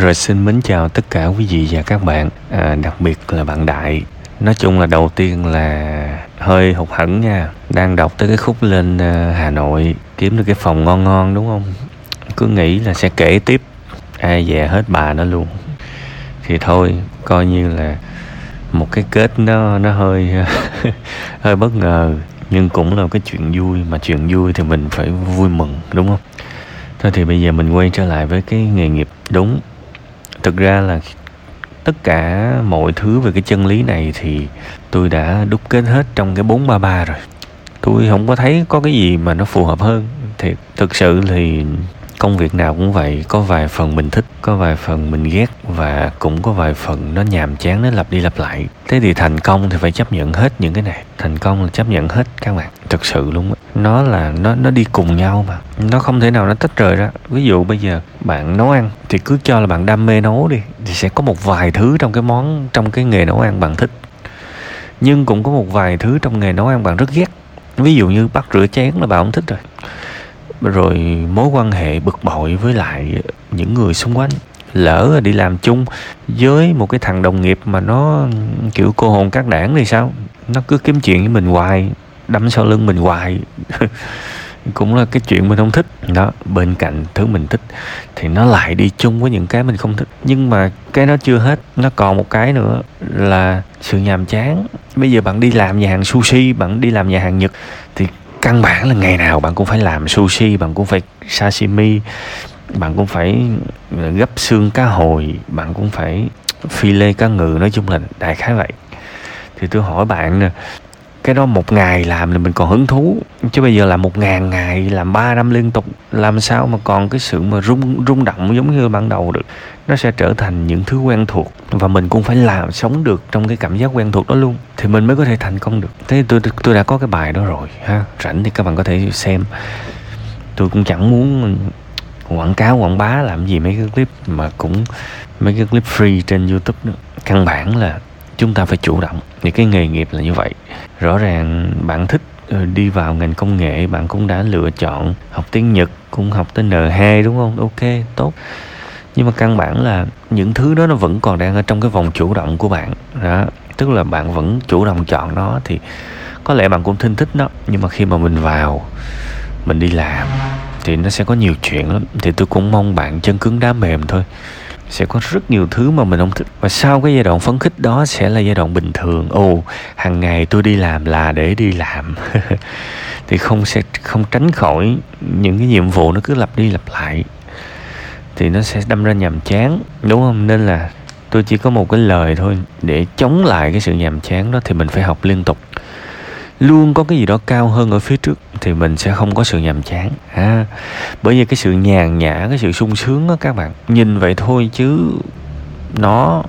Rồi xin mến chào tất cả quý vị và các bạn, à, đặc biệt là bạn Đại. Nói chung là đầu tiên là hơi hụt hẫng nha. Đang đọc tới cái khúc lên uh, Hà Nội kiếm được cái phòng ngon ngon đúng không? Cứ nghĩ là sẽ kể tiếp, ai về hết bà nó luôn. Thì thôi, coi như là một cái kết nó nó hơi hơi bất ngờ nhưng cũng là cái chuyện vui mà chuyện vui thì mình phải vui mừng đúng không thôi thì bây giờ mình quay trở lại với cái nghề nghiệp đúng thực ra là tất cả mọi thứ về cái chân lý này thì tôi đã đúc kết hết trong cái 433 rồi. Tôi không có thấy có cái gì mà nó phù hợp hơn. Thì thực sự thì công việc nào cũng vậy, có vài phần mình thích, có vài phần mình ghét và cũng có vài phần nó nhàm chán, nó lặp đi lặp lại. Thế thì thành công thì phải chấp nhận hết những cái này. Thành công là chấp nhận hết các bạn. Thực sự luôn á. Nó là, nó nó đi cùng nhau mà. Nó không thể nào nó tách rời ra. Ví dụ bây giờ bạn nấu ăn thì cứ cho là bạn đam mê nấu đi, thì sẽ có một vài thứ trong cái món, trong cái nghề nấu ăn bạn thích. Nhưng cũng có một vài thứ trong nghề nấu ăn bạn rất ghét. Ví dụ như bắt rửa chén là bạn không thích rồi rồi mối quan hệ bực bội với lại những người xung quanh. Lỡ đi làm chung với một cái thằng đồng nghiệp mà nó, kiểu, cô hồn các đảng thì sao? Nó cứ kiếm chuyện với mình hoài, đâm sau lưng mình hoài. Cũng là cái chuyện mình không thích. Đó, bên cạnh thứ mình thích thì nó lại đi chung với những cái mình không thích. Nhưng mà cái đó chưa hết, nó còn một cái nữa là sự nhàm chán. Bây giờ bạn đi làm nhà hàng sushi, bạn đi làm nhà hàng nhật thì căn bản là ngày nào bạn cũng phải làm sushi, bạn cũng phải sashimi, bạn cũng phải gấp xương cá hồi, bạn cũng phải phi lê cá ngừ. Nói chung là đại khái vậy. Thì tôi hỏi bạn nè cái đó một ngày làm thì mình còn hứng thú. Chứ bây giờ là một ngàn ngày, làm ba năm liên tục, làm sao mà còn cái sự mà rung rung động giống như ban đầu được. Nó sẽ trở thành những thứ quen thuộc và mình cũng phải làm, sống được trong cái cảm giác quen thuộc đó luôn, thì mình mới có thể thành công được. Thế tôi tôi đã có cái bài đó rồi, ha. Rảnh thì các bạn có thể xem. Tôi cũng chẳng muốn quảng cáo, quảng bá làm gì mấy cái clip mà cũng, mấy cái clip free trên youtube nữa. Căn bản là chúng ta phải chủ động. Những cái nghề nghiệp là như vậy. Rõ ràng bạn thích ờ, đi vào ngành công nghệ, bạn cũng đã lựa chọn học tiếng Nhật, cũng học tới N2 đúng không? Ok, tốt. Nhưng mà căn bản là những thứ đó nó vẫn còn đang ở trong cái vòng chủ động của bạn. Đó, tức là bạn vẫn chủ động chọn nó thì có lẽ bạn cũng thinh thích nó. Nhưng mà khi mà mình vào, mình đi làm thì nó sẽ có nhiều chuyện lắm. Thì tôi cũng mong bạn chân cứng đá mềm thôi sẽ có rất nhiều thứ mà mình không thích. Và sau cái giai đoạn phấn khích đó sẽ là giai đoạn bình thường. Ồ, hàng ngày tôi đi làm là để đi làm. Thì không sẽ, không tránh khỏi những cái nhiệm vụ nó cứ lặp đi lặp lại. Thì nó sẽ đâm ra nhàm chán, đúng không? Nên là tôi chỉ có một cái lời thôi. Để chống lại cái sự nhàm chán đó thì mình phải học liên tục. Luôn có cái gì đó cao hơn ở phía trước thì mình sẽ không có sự nhàm chán, ha. Bởi vì cái sự nhàn nhã, cái sự sung sướng đó các bạn, nhìn vậy thôi chứ nó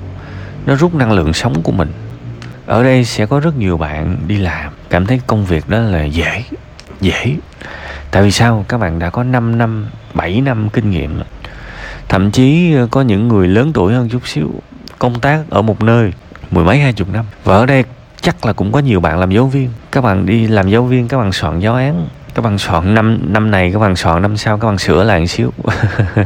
nó rút năng lượng sống của mình. Ở đây sẽ có rất nhiều bạn đi làm, cảm thấy công việc đó là dễ dễ. Tại vì sao? Các bạn đã có 5 năm 7 năm kinh nghiệm thậm chí ờ, có những người lớn tuổi hơn chút xíu, công tác ở một nơi mười mấy, hai chục năm. Và ở đây chắc là cũng có nhiều bạn làm giáo viên. Các bạn đi làm giáo viên, các bạn soạn giáo án. Các bạn soạn năm năm này, các bạn soạn năm sau, các bạn sửa lại một xíu.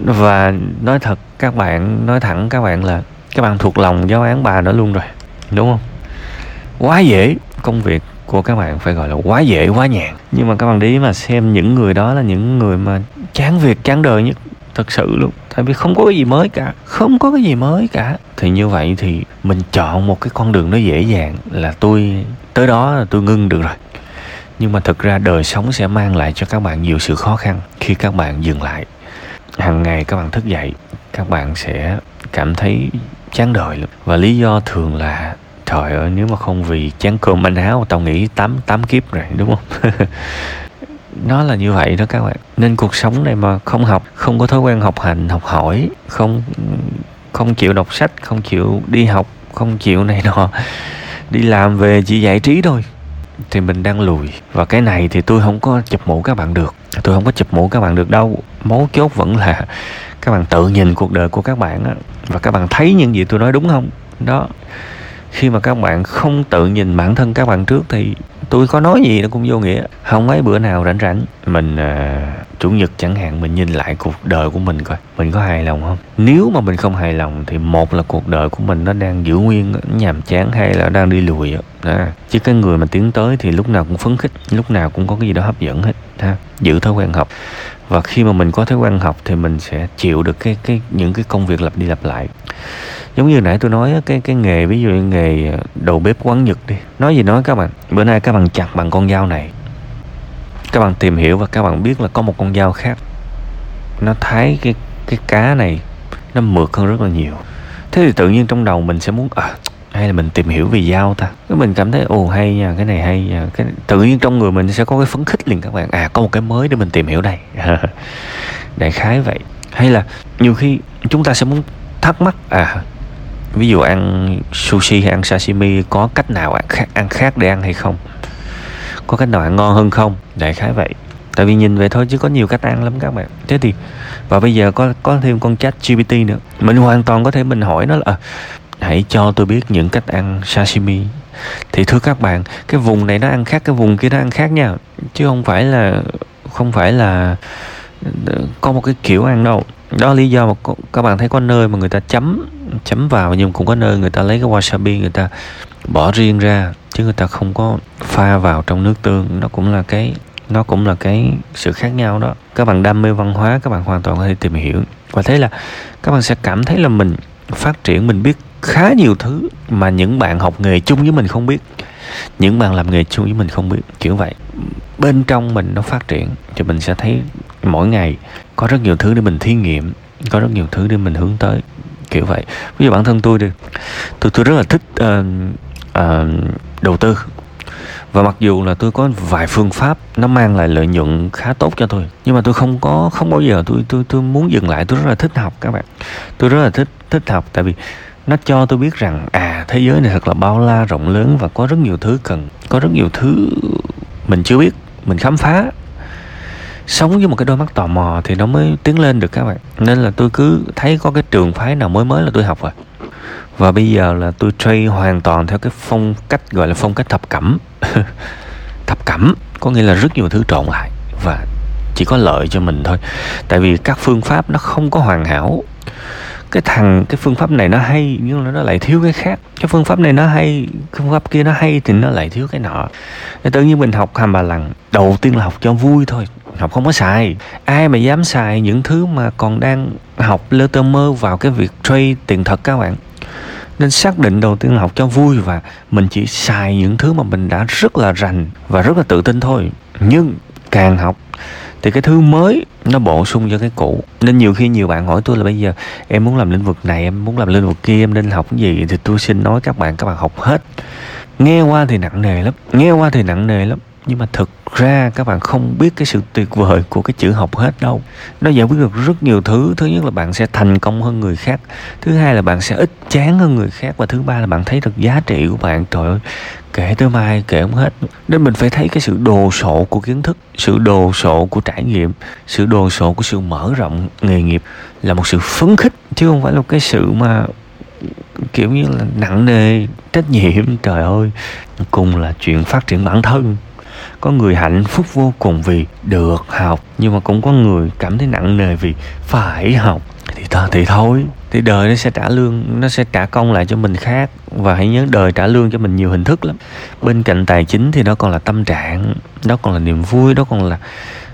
Và nói thật, các bạn, nói thẳng các bạn là các bạn thuộc lòng giáo án bà đó luôn rồi, đúng không? Quá dễ, công việc của các bạn phải gọi là quá dễ, quá nhàn. Nhưng mà các bạn đi mà xem những người đó là những người mà chán việc, chán đời nhất thật sự luôn. Tại vì không có cái gì mới cả, không có cái gì mới cả. Thì như vậy thì mình chọn một cái con đường nó dễ dàng là tôi, tới đó là tôi ngưng được rồi. Nhưng mà thực ra đời sống sẽ mang lại cho các bạn nhiều sự khó khăn khi các bạn dừng lại. Hàng ngày các bạn thức dậy, các bạn sẽ cảm thấy chán đời lắm. Và lý do thường là, trời ơi, nếu mà không vì chán cơm manh áo tao nghĩ tám tám kiếp rồi, đúng không? nó là như vậy đó các bạn. Nên cuộc sống này mà không học, không có thói quen học hành, học hỏi, không không chịu đọc sách, không chịu đi học, không chịu này nọ, đi làm về chỉ giải trí thôi, thì mình đang lùi và cái này thì tôi không có chụp mũ các bạn được. Tôi không có chụp mũ các bạn được đâu. Mấu chốt vẫn là các bạn tự nhìn cuộc đời của các bạn á, và các bạn thấy những gì tôi nói đúng không? Đó. Khi mà các bạn không tự nhìn bản thân các bạn trước thì tôi có nói gì nó cũng vô nghĩa. Không mấy bữa nào rảnh rảnh mình à, chủ nhật chẳng hạn mình nhìn lại cuộc đời của mình coi. Mình có hài lòng không? Nếu mà mình không hài lòng thì một là cuộc đời của mình nó đang giữ nguyên nhàm chán hay là đang đi lùi đó. chứ cái người mà tiến tới thì lúc nào cũng phấn khích lúc nào cũng có cái gì đó hấp dẫn hết ha giữ thói quen học. Và khi mà mình có thói quen học thì mình sẽ chịu được cái cái những cái công việc lặp đi lặp lại. Giống như nãy tôi nói cái cái nghề ví dụ như nghề ờ, đầu bếp quán nhật đi. Nói gì nói các bạn bữa nay các bạn chặt bằng con dao này. Các bạn tìm hiểu và các bạn biết là có một con dao khác. Nó thái cái cái cá này nó mượt hơn rất là nhiều. Thế thì tự nhiên trong đầu mình sẽ muốn à, hay là mình tìm hiểu về dao ta? Cái mình cảm thấy ồ hay nha cái này hay nha. Cái tự nhiên trong người mình sẽ có cái phấn khích liền các bạn. À có một cái mới để mình tìm hiểu đây. Đại khái vậy. Hay là nhiều khi chúng ta sẽ muốn thắc mắc à ví dụ ăn sushi hay ăn sashimi có cách nào ăn khác, ăn khác để ăn hay không? Có cách nào ăn ngon hơn không? Đại khái vậy. Tại vì nhìn vậy thôi chứ có nhiều cách ăn lắm các bạn. Thế thì và bây giờ có có thêm con chat GPT nữa. Mình hoàn toàn có thể mình hỏi nó là à, hãy cho tôi biết những cách ăn sashimi. Thì thưa các bạn, cái vùng này nó ăn khác cái vùng kia nó ăn khác nha. Chứ không phải là, không phải là ờ, có một cái kiểu ăn đâu. Đó là lý do mà các bạn thấy có nơi mà người ta chấm chấm vào nhưng cũng có nơi người ta lấy cái wasabi người ta bỏ riêng ra, chứ người ta không có pha vào trong nước tương. Nó cũng là cái, nó cũng là cái sự khác nhau đó. Các bạn đam mê văn hóa, các bạn hoàn toàn có thể tìm hiểu. Và thế là các bạn sẽ cảm thấy là mình phát triển, mình biết khá nhiều thứ mà những bạn học nghề chung với mình không biết. Những bạn làm nghề chung với mình không biết kiểu vậy. Bên trong mình nó phát triển thì mình sẽ thấy mỗi ngày có rất nhiều thứ để mình thí nghiệm có rất nhiều thứ để mình hướng tới kiểu vậy. Ví dụ bản thân tôi đi tôi tôi rất là thích uh, uh, đầu tư. Và mặc dù là tôi có vài phương pháp nó mang lại lợi nhuận khá tốt cho tôi nhưng mà tôi không có không bao giờ tôi tôi tôi muốn dừng lại. Tôi rất là thích học các bạn. Tôi rất là thích thích học tại vì nó cho tôi biết rằng à thế giới này thật là bao la, rộng lớn và có rất nhiều thứ cần, có rất nhiều thứ mình chưa biết, mình khám phá. Sống với một cái đôi mắt tò mò thì nó mới tiến lên được các bạn. Nên là tôi cứ thấy có cái trường phái nào mới mới là tôi học rồi. Và bây giờ là tôi trade hoàn toàn theo cái phong cách, gọi là phong cách thập cẩm. Thập cẩm có nghĩa là rất nhiều thứ trộn lại và chỉ có lợi cho mình thôi. Tại vì các phương pháp nó không có hoàn hảo cái thằng, cái phương pháp này nó hay, nhưng mà nó lại thiếu cái khác. Cái phương pháp này nó hay, cái phương pháp kia nó hay thì nó lại thiếu cái nọ. Nên tự nhiên mình học hàm bà lằng, đầu tiên là học cho vui thôi, học không có xài. Ai mà dám xài những thứ mà còn đang học lơ tơ mơ vào cái việc trade tiền thật các bạn? Nên xác định đầu tiên là học cho vui và mình chỉ xài những thứ mà mình đã rất là rành và rất là tự tin thôi. Nhưng càng học thì cái thứ mới nó bổ sung cho cái cũ. Nên nhiều khi nhiều bạn hỏi tôi là bây giờ, em muốn làm lĩnh vực này, em muốn làm lĩnh vực kia, em nên học cái gì? Thì tôi xin nói các bạn các bạn học hết. Nghe qua thì nặng nề lắm, nghe qua thì nặng nề lắm. Nhưng mà thực ra các bạn không biết cái sự tuyệt vời của cái chữ học hết đâu. Nó giải quyết được rất nhiều thứ. Thứ nhất là bạn sẽ thành công hơn người khác. Thứ hai là bạn sẽ ít chán hơn người khác. Và thứ ba là bạn thấy được giá trị của bạn. Trời ơi, kể tới mai, kể không hết. Nên mình phải thấy cái sự đồ sộ của kiến thức, sự đồ sộ của trải nghiệm, sự đồ sộ của sự mở rộng nghề nghiệp là một sự phấn khích, chứ không phải là cái sự mà, kiểu như là, nặng nề, trách nhiệm. Trời ơi, cùng là chuyện phát triển bản thân. Có người hạnh phúc vô cùng vì được học, nhưng mà cũng có người cảm thấy nặng nề vì phải học. Thì ta thì thôi thì đời nó sẽ trả lương, nó sẽ trả công lại cho mình khác. Và hãy nhớ đời trả lương cho mình nhiều hình thức lắm. Bên cạnh tài chính thì nó còn là tâm trạng, đó còn là niềm vui, đó còn là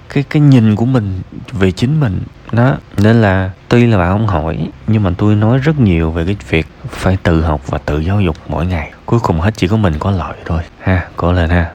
cái cái nhìn của mình về chính mình. Đó, nên là tuy là bạn không hỏi, nhưng mà tôi nói rất nhiều về cái việc phải tự học và tự giáo dục mỗi ngày. Cuối cùng hết chỉ có mình có lợi thôi. Ha cố lên ha.